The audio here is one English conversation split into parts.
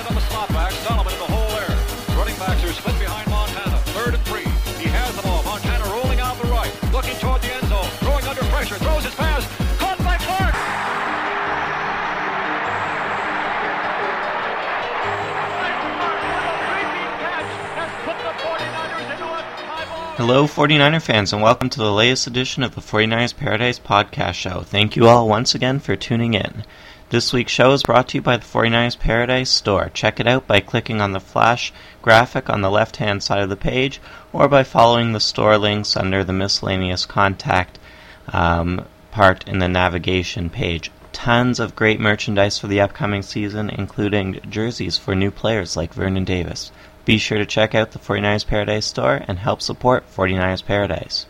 on the slot back. Sullivan in the hole there. Running backs are split behind Montana. Third and three. He has the ball. Montana rolling out the right. Looking toward the end zone. Throwing under pressure. Throws his pass. Caught by Clark. Hello, 49er fans, and welcome to the latest edition of the 49ers Paradise Podcast Show. Thank you all once again for tuning in. This week's show is brought to you by the 49ers Paradise Store. Check it out by clicking on the flash graphic on the left hand side of the page or by following the store links under the miscellaneous contact um, part in the navigation page. Tons of great merchandise for the upcoming season, including jerseys for new players like Vernon Davis. Be sure to check out the 49ers Paradise store and help support 49ers Paradise.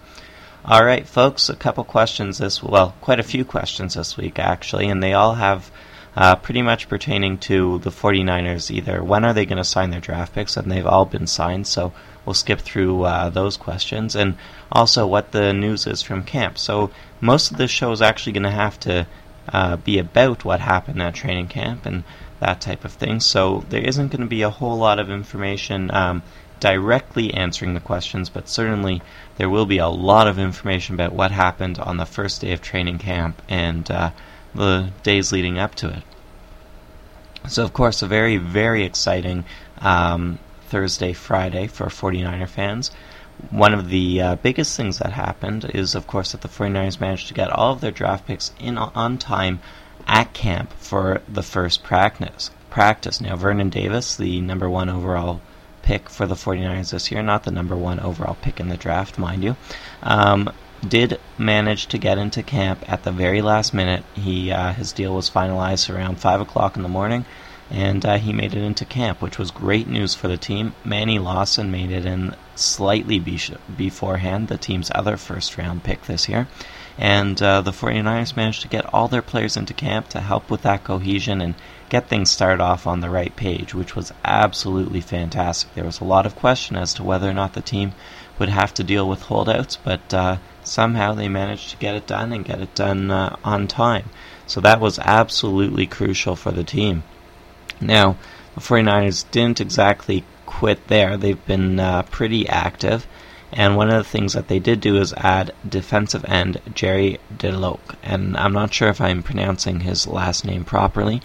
All right, folks, a couple questions this well, quite a few questions this week actually, and they all have uh, pretty much pertaining to the 49ers either when are they going to sign their draft picks and they've all been signed, so we'll skip through uh, those questions and also what the news is from camp. So most of this show is actually going to have to uh, be about what happened at training camp and that type of thing. So there isn't going to be a whole lot of information um, directly answering the questions, but certainly there will be a lot of information about what happened on the first day of training camp and uh, the days leading up to it. So, of course, a very, very exciting um, Thursday, Friday for 49er fans. One of the uh, biggest things that happened is, of course, that the 49ers managed to get all of their draft picks in on time at camp for the first practice. Practice now, Vernon Davis, the number one overall pick for the 49ers this year, not the number one overall pick in the draft, mind you, um, did manage to get into camp at the very last minute. He uh, his deal was finalized around five o'clock in the morning, and uh, he made it into camp, which was great news for the team. Manny Lawson made it in slightly be- beforehand, the team's other first round pick this year. And uh, the 49ers managed to get all their players into camp to help with that cohesion and get things started off on the right page, which was absolutely fantastic. There was a lot of question as to whether or not the team would have to deal with holdouts, but uh, somehow they managed to get it done and get it done uh, on time. So that was absolutely crucial for the team. Now, the 49ers didn't exactly quit there. They've been uh, pretty active. And one of the things that they did do is add defensive end Jerry Deloke. And I'm not sure if I'm pronouncing his last name properly,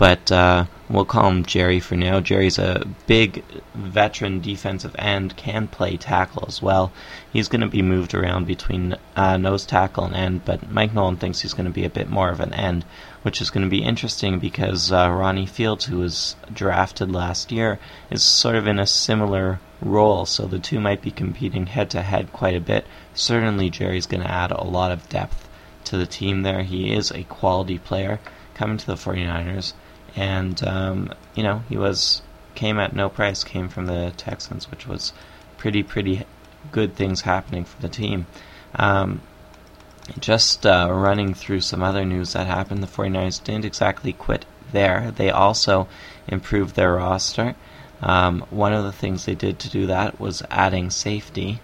but uh, we'll call him Jerry for now. Jerry's a big veteran defensive end, can play tackle as well. He's going to be moved around between uh, nose tackle and end, but Mike Nolan thinks he's going to be a bit more of an end, which is going to be interesting because uh, Ronnie Fields, who was drafted last year, is sort of in a similar role, so the two might be competing head to head quite a bit. Certainly, Jerry's going to add a lot of depth to the team there. He is a quality player coming to the 49ers and um, you know he was came at no price, came from the Texans, which was pretty pretty good things happening for the team. Um, just uh, running through some other news that happened, the 49ers didn't exactly quit there. They also improved their roster. Um, one of the things they did to do that was adding safety.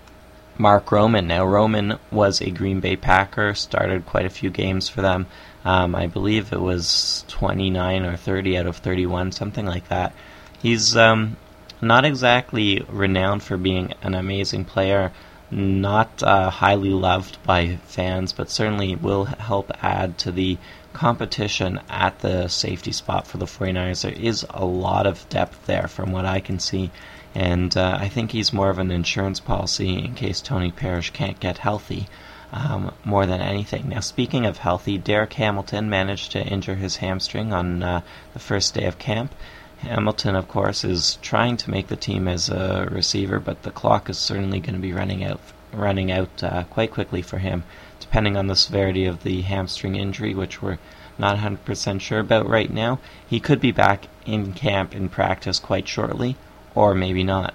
Mark Roman. Now, Roman was a Green Bay Packer, started quite a few games for them. Um, I believe it was 29 or 30 out of 31, something like that. He's um, not exactly renowned for being an amazing player, not uh, highly loved by fans, but certainly will help add to the competition at the safety spot for the 49ers. There is a lot of depth there from what I can see, and uh, I think he's more of an insurance policy in case Tony Parrish can't get healthy um, more than anything. Now, speaking of healthy, Derrick Hamilton managed to injure his hamstring on uh, the first day of camp. Hamilton, of course, is trying to make the team as a receiver, but the clock is certainly going to be running out running out uh, quite quickly for him, depending on the severity of the hamstring injury, which we're not 100% sure about right now. He could be back in camp in practice quite shortly, or maybe not.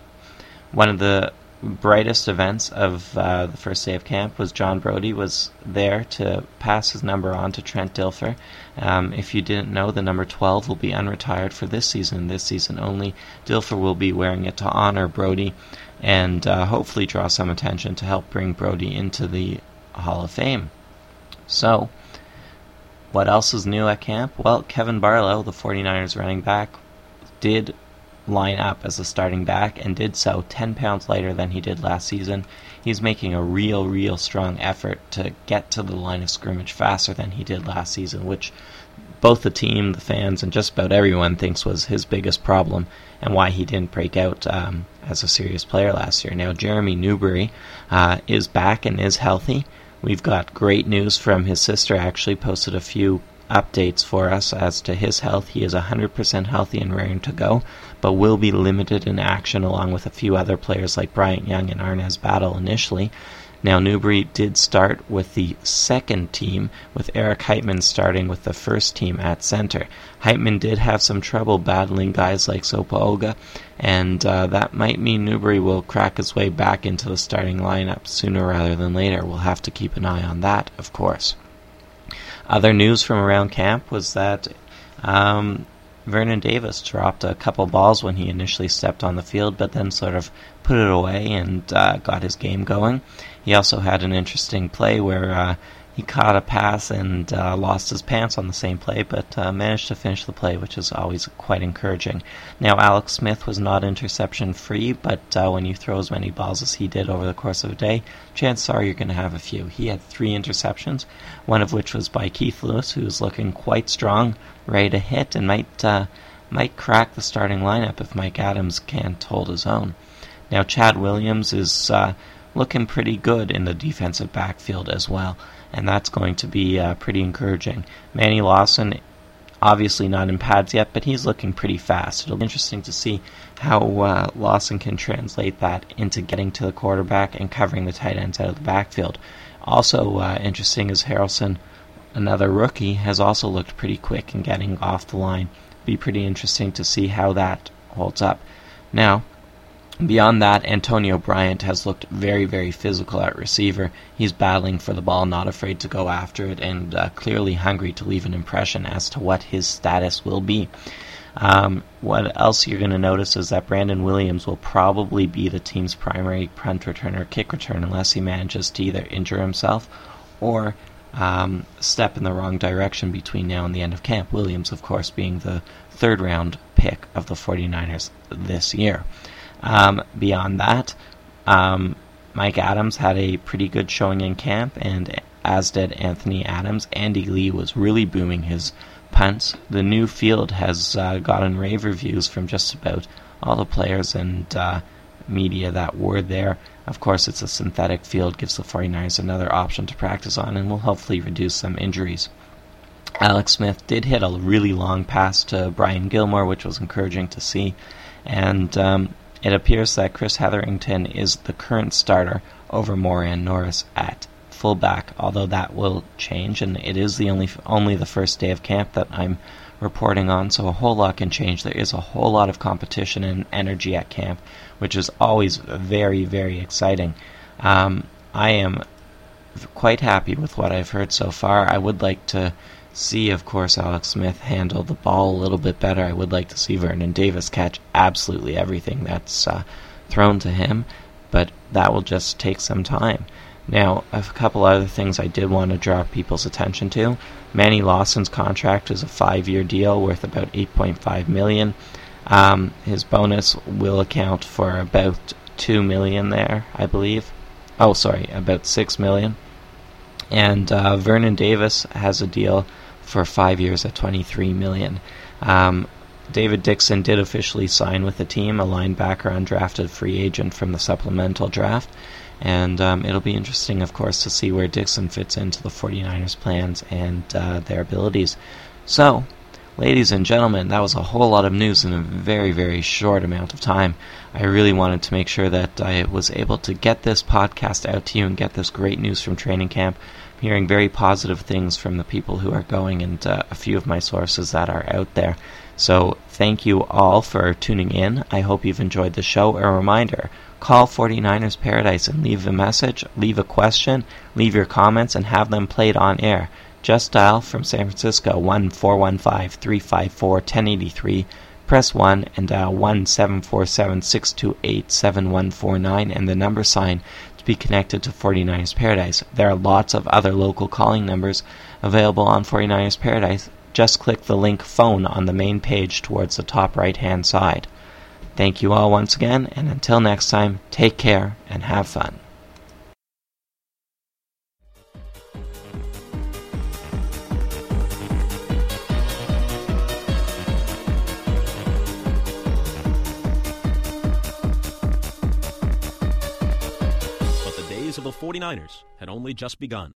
One of the brightest events of uh, the first day of camp was John Brodie was there to pass his number on to Trent Dilfer. Um, if you didn't know, the number 12 will be unretired for this season, this season only. Dilfer will be wearing it to honor Brodie and uh, hopefully draw some attention to help bring Brodie into the Hall of Fame. So, what else is new at camp? Well, Kevin Barlow, the 49ers running back, did line up as a starting back and did so 10 pounds lighter than he did last season. He's making a real, real strong effort to get to the line of scrimmage faster than he did last season, which both the team, the fans, and just about everyone thinks was his biggest problem and why he didn't break out um, as a serious player last year. Now, Jeremy Newberry uh, is back and is healthy. We've got great news from his sister, actually, posted a few updates for us as to his health. He is 100% healthy and raring to go, but will be limited in action along with a few other players like Bryant Young and Arnaz Battle initially. Now, Newberry did start with the second team, with Eric Heitmann starting with the first team at center. Heitmann did have some trouble battling guys like Sopa and uh, that might mean Newberry will crack his way back into the starting lineup sooner rather than later. We'll have to keep an eye on that, of course. Other news from around camp was that um, Vernon Davis dropped a couple balls when he initially stepped on the field, but then sort of put it away and uh, got his game going. He also had an interesting play where uh, he caught a pass and uh, lost his pants on the same play, but uh, managed to finish the play, which is always quite encouraging. Now, Alex Smith was not interception free, but uh, when you throw as many balls as he did over the course of a day, chances are you're going to have a few. He had three interceptions, one of which was by Keith Lewis, who's looking quite strong, ready to hit, and might uh, might crack the starting lineup if Mike Adams can't hold his own. Now, Chad Williams is uh, looking pretty good in the defensive backfield as well and that's going to be uh, pretty encouraging. Manny Lawson, obviously not in pads yet, but he's looking pretty fast. It'll be interesting to see how uh, Lawson can translate that into getting to the quarterback and covering the tight ends out of the backfield. Also uh, interesting is Haralson, another rookie, has also looked pretty quick in getting off the line. Be pretty interesting to see how that holds up. Now, Beyond that, Antonio Bryant has looked very, very physical at receiver. He's battling for the ball, not afraid to go after it, and uh, clearly hungry to leave an impression as to what his status will be. Um, what else you're going to notice is that Brandon Williams will probably be the team's primary punt returner, kick return, unless he manages to either injure himself or um, step in the wrong direction between now and the end of camp. Williams, of course, being the third round pick of the 49ers this year. Um, beyond that, um, Mike Adams had a pretty good showing in camp, and as did Anthony Adams. Andy Lee was really booming his punts. The new field has uh, gotten rave reviews from just about all the players and uh, media that were there. Of course, it's a synthetic field, gives the 49ers another option to practice on, and will hopefully reduce some injuries. Alex Smith did hit a really long pass to Bryan Gilmore, which was encouraging to see. And um, it appears that Chris Hetherington is the current starter over Moran Norris at fullback, although that will change, and it is the only only the first day of camp that I'm reporting on, so a whole lot can change. There is a whole lot of competition and energy at camp, which is always very, very exciting. Um, I am quite happy with what I've heard so far. I would like to see, of course, Alex Smith handle the ball a little bit better. I would like to see Vernon Davis catch absolutely everything that's uh, thrown to him, but that will just take some time. Now, a couple other things I did want to draw people's attention to. Manny Lawson's contract is a five-year deal worth about 8.5 million. Um, his bonus will account for about two million there, I believe. Oh, sorry, about six million. And uh, Vernon Davis has a deal for five years at 23 million. Um, David Dixon did officially sign with the team, a linebacker undrafted free agent from the supplemental draft. And um, it'll be interesting, of course, to see where Dixon fits into the 49ers' plans and uh, their abilities. So, ladies and gentlemen, that was a whole lot of news in a very, very short amount of time. I really wanted to make sure that I was able to get this podcast out to you and get this great news from training camp hearing very positive things from the people who are going and uh, a few of my sources that are out there. So thank you all for tuning in. I hope you've enjoyed the show. A reminder call 49ers Paradise and leave a message, leave a question, leave your comments, and have them played on air. Just dial from San Francisco 1 415 354 1083. Press 1 and dial 1 747 628 7149 and the number sign to be connected to 49ers Paradise. There are lots of other local calling numbers available on 49ers Paradise just click the link Phone on the main page towards the top right hand side. Thank you all once again, and until next time, take care and have fun. Of the 49ers had only just begun.